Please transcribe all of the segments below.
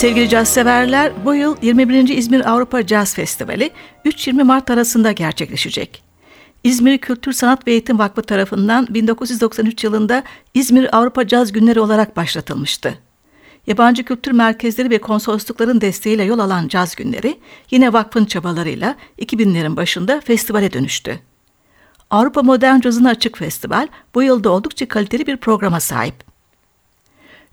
Sevgili caz severler, bu yıl 21. İzmir Avrupa Caz Festivali 3-20 Mart arasında gerçekleşecek. İzmir Kültür Sanat ve Eğitim Vakfı tarafından 1993 yılında İzmir Avrupa Caz Günleri olarak başlatılmıştı. Yabancı kültür merkezleri ve konsoloslukların desteğiyle yol alan caz günleri yine vakfın çabalarıyla 2000'lerin başında festivale dönüştü. Avrupa Modern Caz'ına açık festival bu yılda oldukça kaliteli bir programa sahip.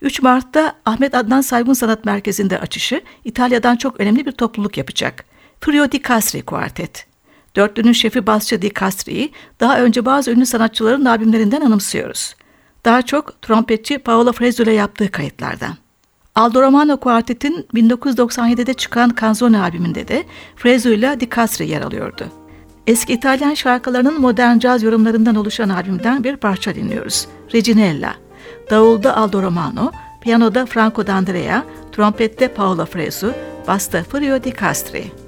3 Mart'ta Ahmet Adnan Saygun Sanat Merkezi'nde açışı İtalya'dan çok önemli bir topluluk yapacak. Frio di Castri Kuartet. Dörtlünün şefi basçı Di Castri'yi daha önce bazı ünlü sanatçıların albümlerinden anımsıyoruz. Daha çok trompetçi Paolo Fresu ile yaptığı kayıtlardan. Aldo Romano Kuartet'in 1997'de çıkan Canzone albümünde de Fresu ile Di Castri yer alıyordu. Eski İtalyan şarkılarının modern caz yorumlarından oluşan albümden bir parça dinliyoruz. Reginella. Davulda Aldo Romano, piyanoda Franco D'Andrea, trompette Paolo Fresu, basta Frio Di Castri.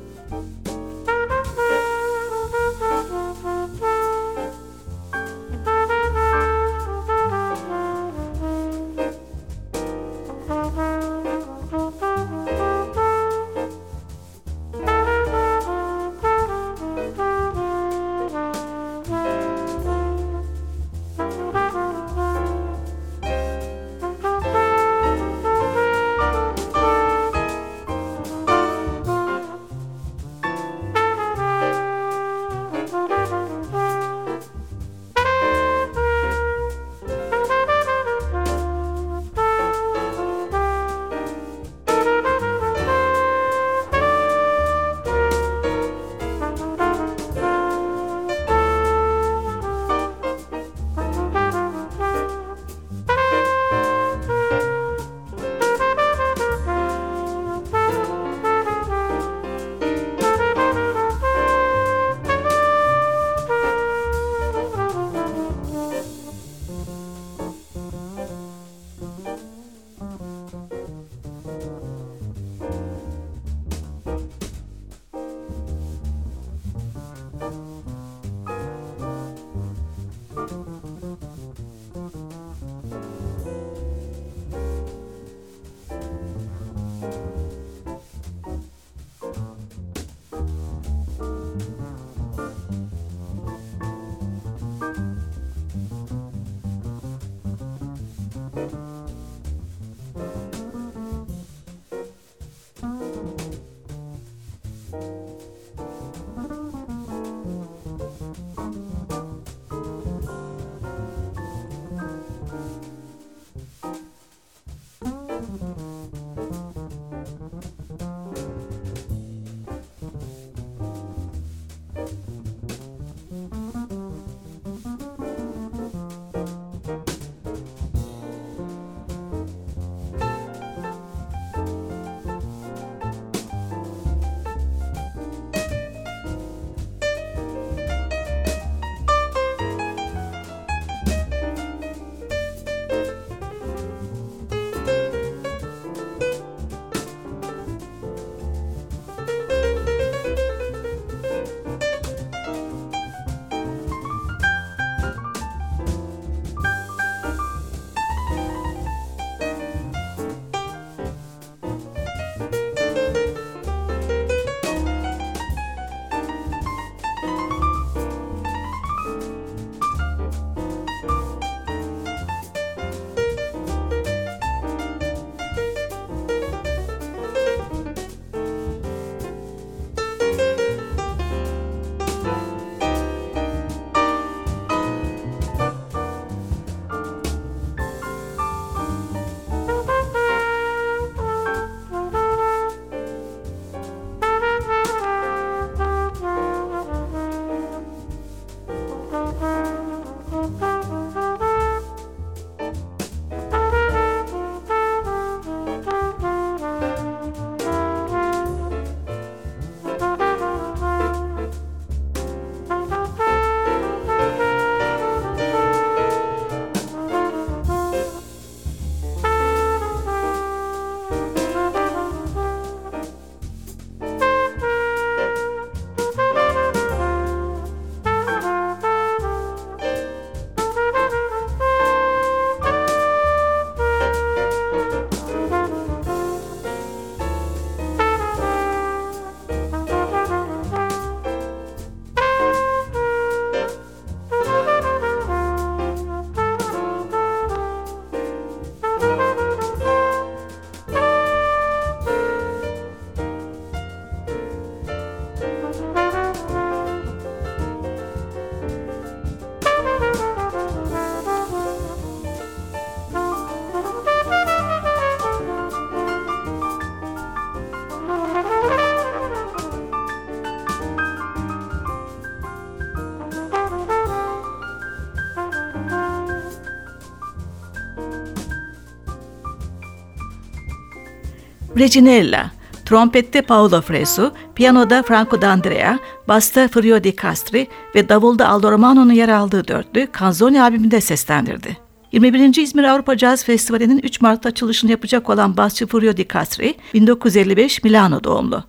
Reginella, trompette Paolo Fresu, piyanoda Franco D'Andrea, basta Frio Di Castri ve davulda Aldo Romano'nun yer aldığı dörtlü Canzoni albümünde seslendirdi. 21. İzmir Avrupa Caz Festivali'nin 3 Mart'ta açılışını yapacak olan basçı Furio Di Castri, 1955 Milano doğumlu.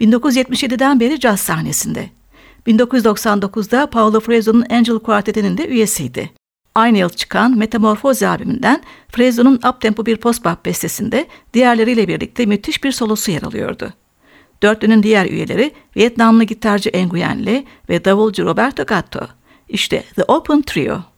1977'den beri caz sahnesinde. 1999'da Paolo Freso'nun Angel Quartet'inin de üyesiydi. Aynı yıl çıkan Metamorfoze albümünden Freso'nun uptempo bir post-bop bestesinde diğerleriyle birlikte müthiş bir solosu yer alıyordu. Dörtlünün diğer üyeleri Vietnamlı gitarcı Nguyen Le ve davulcu Roberto Gatto. İşte The Open Trio.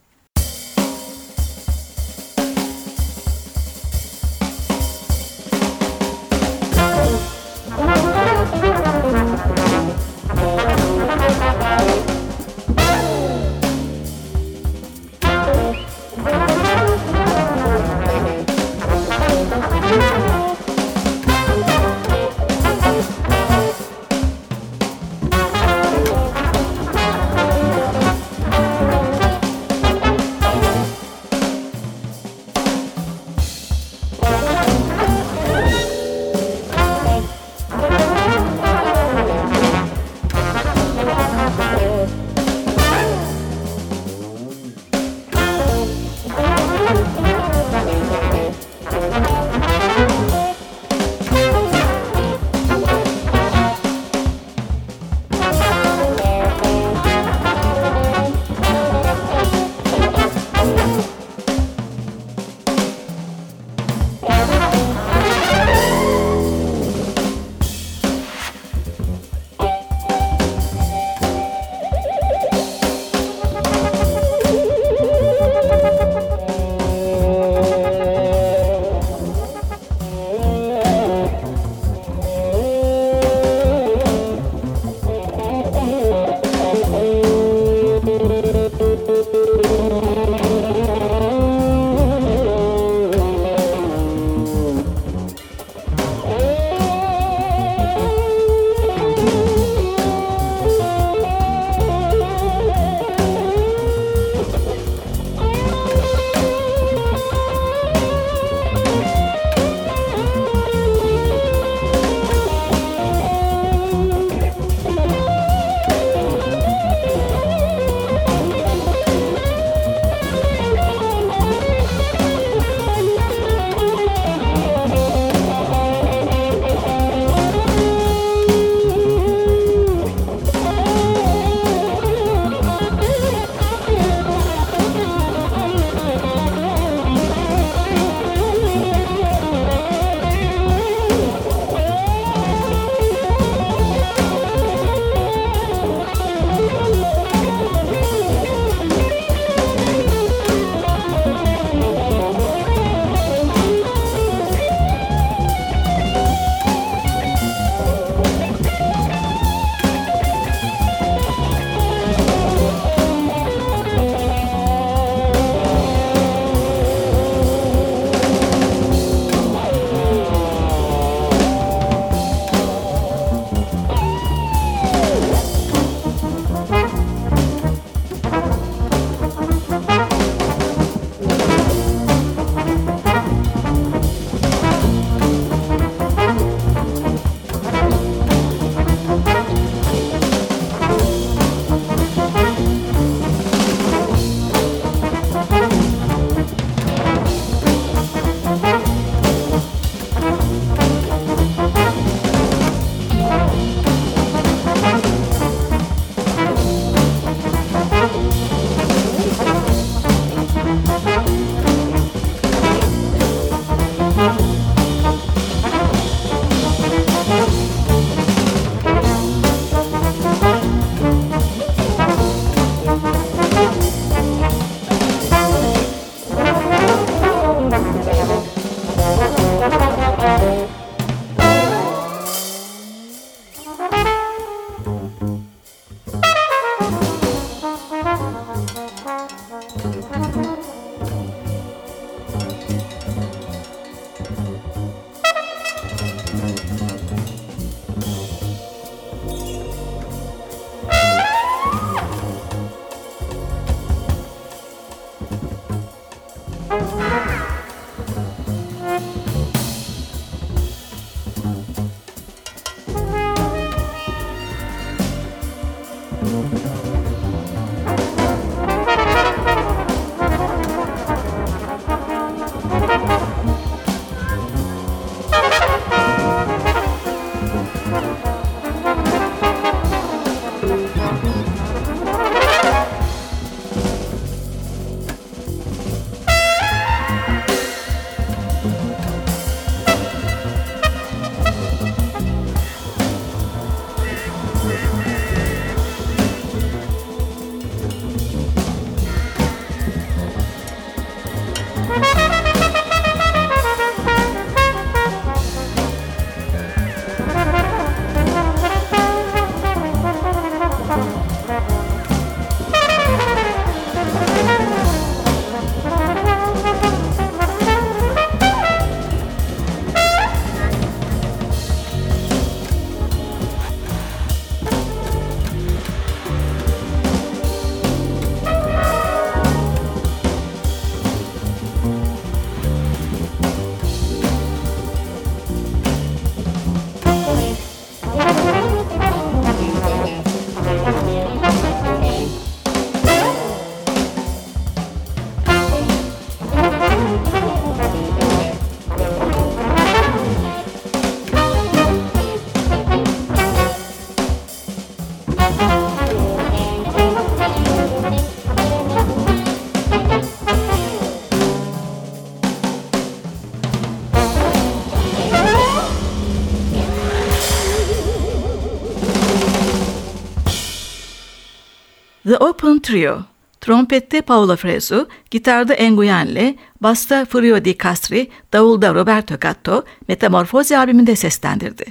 The Open Trio Trompette Paolo Fresu, gitarda Enguyen'le, basta Furio Di Castri, davulda Roberto Gatto, Metamorfozi albümünde seslendirdi.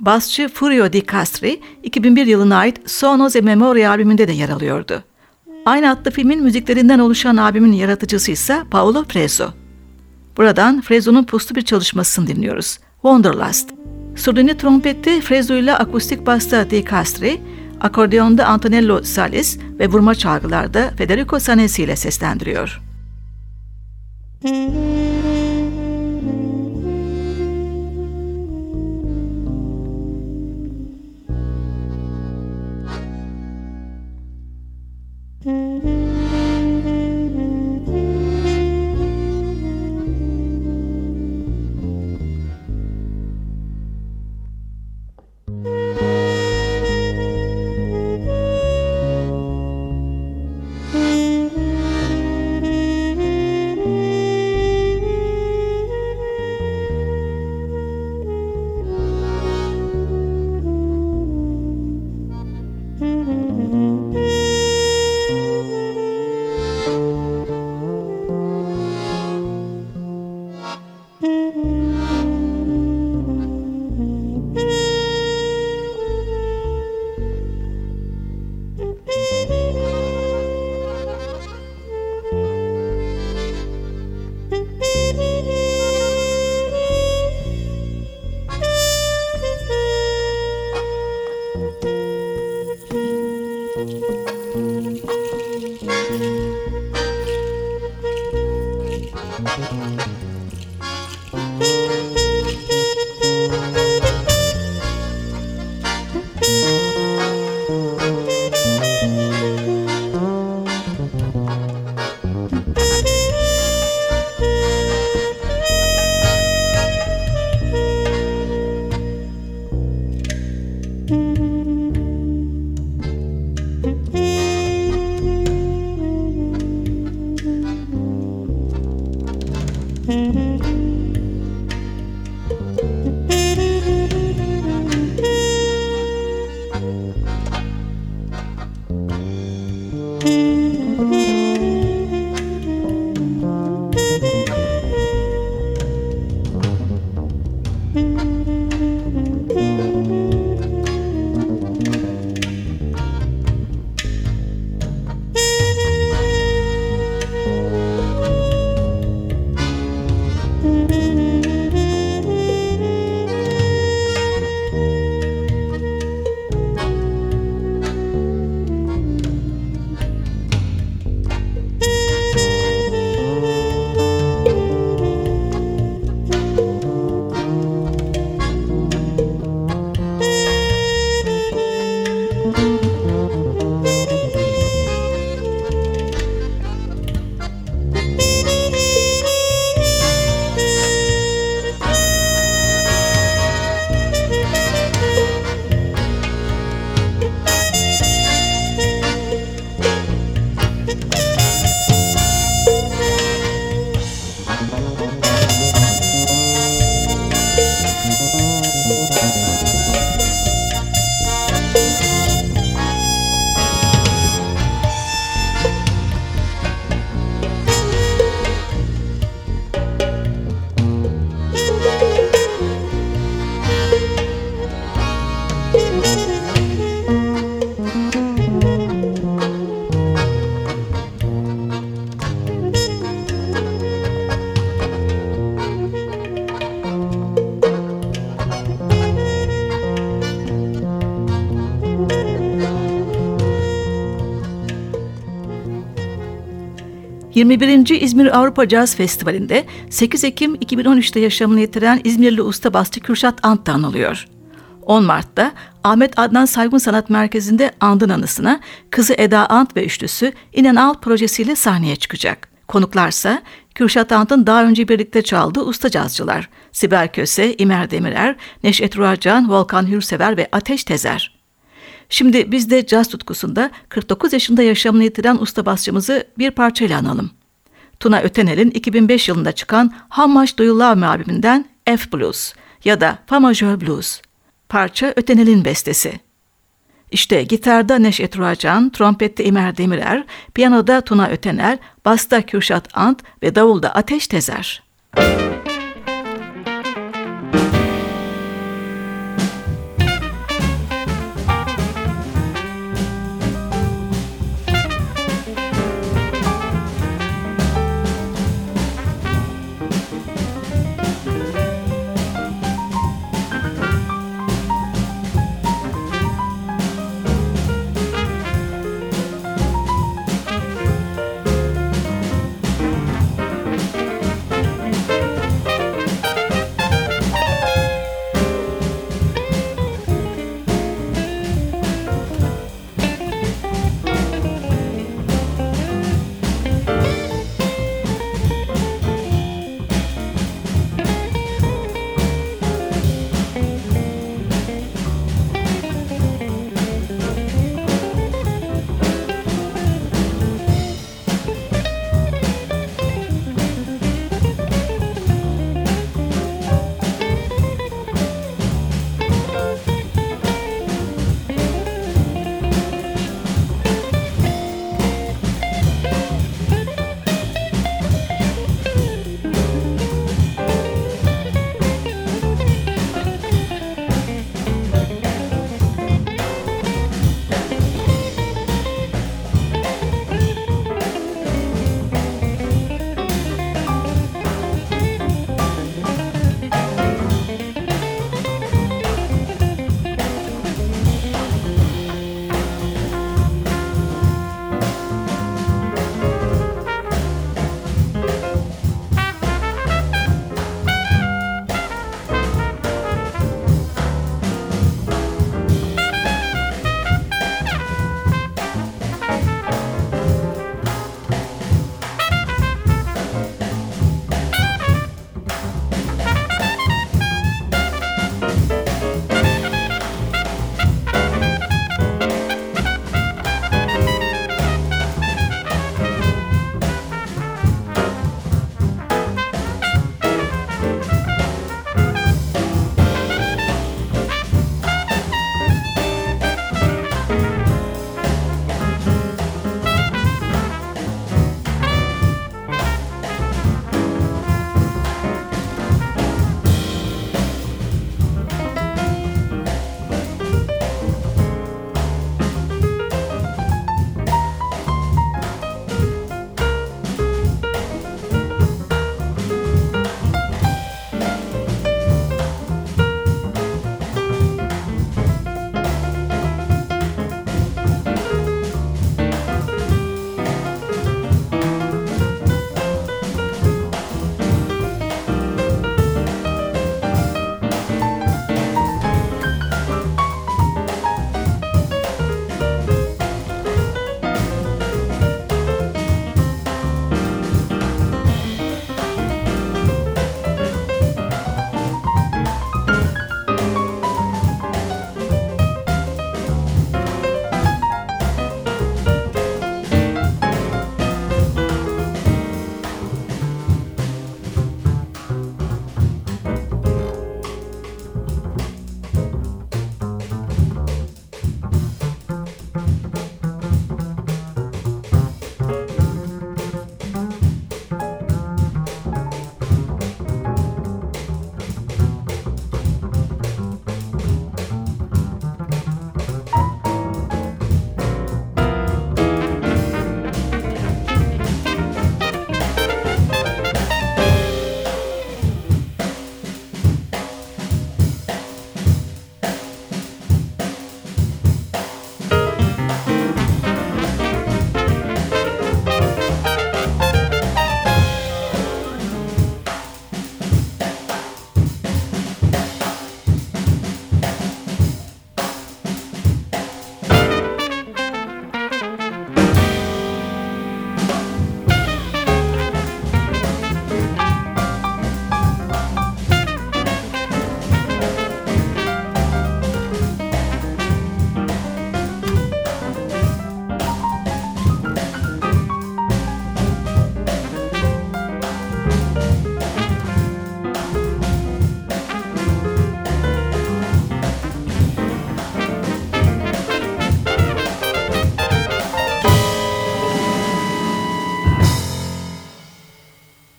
Basçı Furio Di Castri, 2001 yılına ait Sonos e Memoria albümünde de yer alıyordu. Aynı adlı filmin müziklerinden oluşan albümün yaratıcısı ise Paolo Fresu. Buradan Frezu'nun puslu bir çalışmasını dinliyoruz. Wonderlust. Surdini trompette Frezu ile akustik basta Di Castri, akordeonda Antonello Salis ve vurma çalgılarda Federico Sanesi ile seslendiriyor. Müzik21. İzmir Avrupa Caz Festivali'nde 8 Ekim 2013'te yaşamını yitiren İzmirli usta bastı Kürşat Ant da anılıyor. 10 Mart'ta Ahmet Adnan Saygun Sanat Merkezi'nde andın anısına kızı Eda Ant ve üçlüsü İnen Alt projesiyle sahneye çıkacak. Konuklarsa Kürşat Ant'ın daha önce birlikte çaldığı usta cazcılar Sibel Köse, İmer Demirer, Neşet Ruacan, Volkan Hürsever ve Ateş Tezer. Şimdi biz de caz tutkusunda 49 yaşında yaşamını yitiren usta basçımızı bir parçayla analım. Tuna Ötenel'in 2005 yılında çıkan How Much Do You Love Me albümünden F Blues ya da Fa Major Blues. Parça Ötenel'in bestesi. İşte gitarda Neşet Ruacan, trompette İmer Demirer, piyanoda Tuna Ötener, basta Kürşat Ant ve davulda Ateş Tezer. Müzik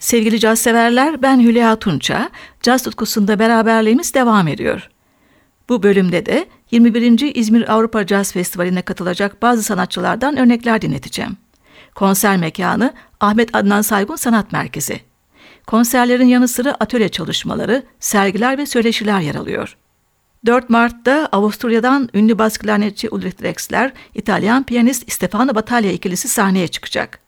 Sevgili caz severler, ben Hülya Tunça. Caz tutkusunda beraberliğimiz devam ediyor. Bu bölümde de 21. İzmir Avrupa Caz Festivali'ne katılacak bazı sanatçılardan örnekler dinleteceğim. Konser mekanı Ahmet Adnan Saygun Sanat Merkezi. Konserlerin yanı sıra atölye çalışmaları, sergiler ve söyleşiler yer alıyor. 4 Mart'ta Avusturya'dan ünlü bas klarnetçi Ulrich Drexler, İtalyan piyanist Stefano Battaglia ikilisi sahneye çıkacak.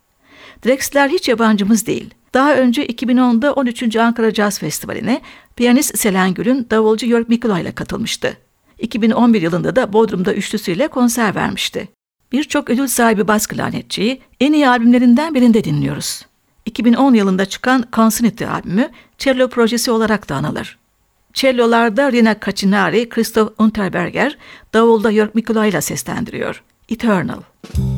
Drexler hiç yabancımız değil. Daha önce 2010'da 13. Ankara Caz Festivali'ne piyanist Selen Gül'ün davulcu Jörg Mikula ile katılmıştı. 2011 yılında da Bodrum'da üçlüsüyle konser vermişti. Birçok ödül sahibi bas klarnetçiyi en iyi albümlerinden birinde dinliyoruz. 2010 yılında çıkan Consinity albümü cello projesi olarak da anılır. Cellolarda Rina Kacinari, Christoph Unterberger, davulda Jörg Mikula ile seslendiriyor. Eternal. Eternal.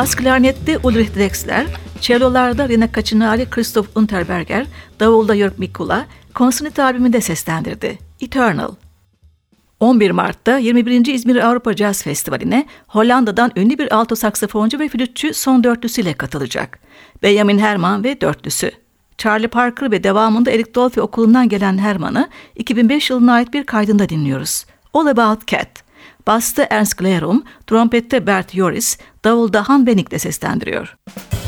Bas klarnette Ulrich Drexler, Cellolarda Rina Kaçınari, Christoph Unterberger, davulda Jörg Mikula, konsonet albümünde seslendirdi. Eternal. 11 Mart'ta 21. İzmir Avrupa Jazz Festivali'ne Hollanda'dan ünlü bir alto saksafoncu ve flütçü son dörtlüsüyle katılacak. Benjamin Herman ve dörtlüsü. Charlie Parker ve devamında Eric Dolphy okulundan gelen Herman'ı 2005 yılına ait bir kaydında dinliyoruz. All About Cat. Basta Ernst Glerum, trompette Bert Joris, davulda Han Benik de seslendiriyor. Müzik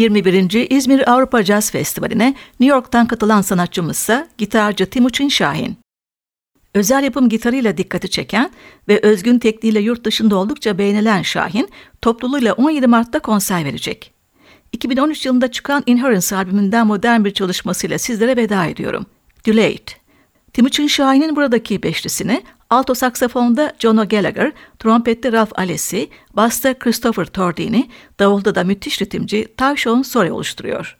21. İzmir Avrupa Caz Festivali'ne New York'tan katılan sanatçımızsa gitarcı Timuçin Şahin. Özel yapım gitarıyla dikkati çeken ve özgün tekniğiyle yurt dışında oldukça beğenilen Şahin, topluluğuyla 17 Mart'ta konser verecek. 2013 yılında çıkan Inherence albümünden modern bir çalışmasıyla sizlere veda ediyorum. Delayed. Timuçin Şahin'in buradaki beşlisini alto saksafonda John O'Gallagher, trompette Ralph Alessi, basta Christopher Tordini, davulda da müthiş ritimci Tavşon Sore oluşturuyor.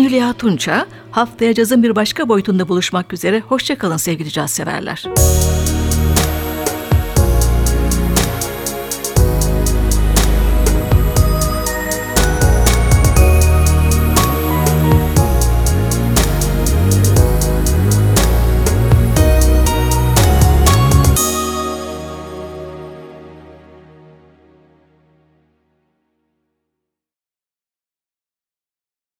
Ben Hülya Tunça. Haftaya cazın bir başka boyutunda buluşmak üzere. Hoşçakalın sevgili caz severler.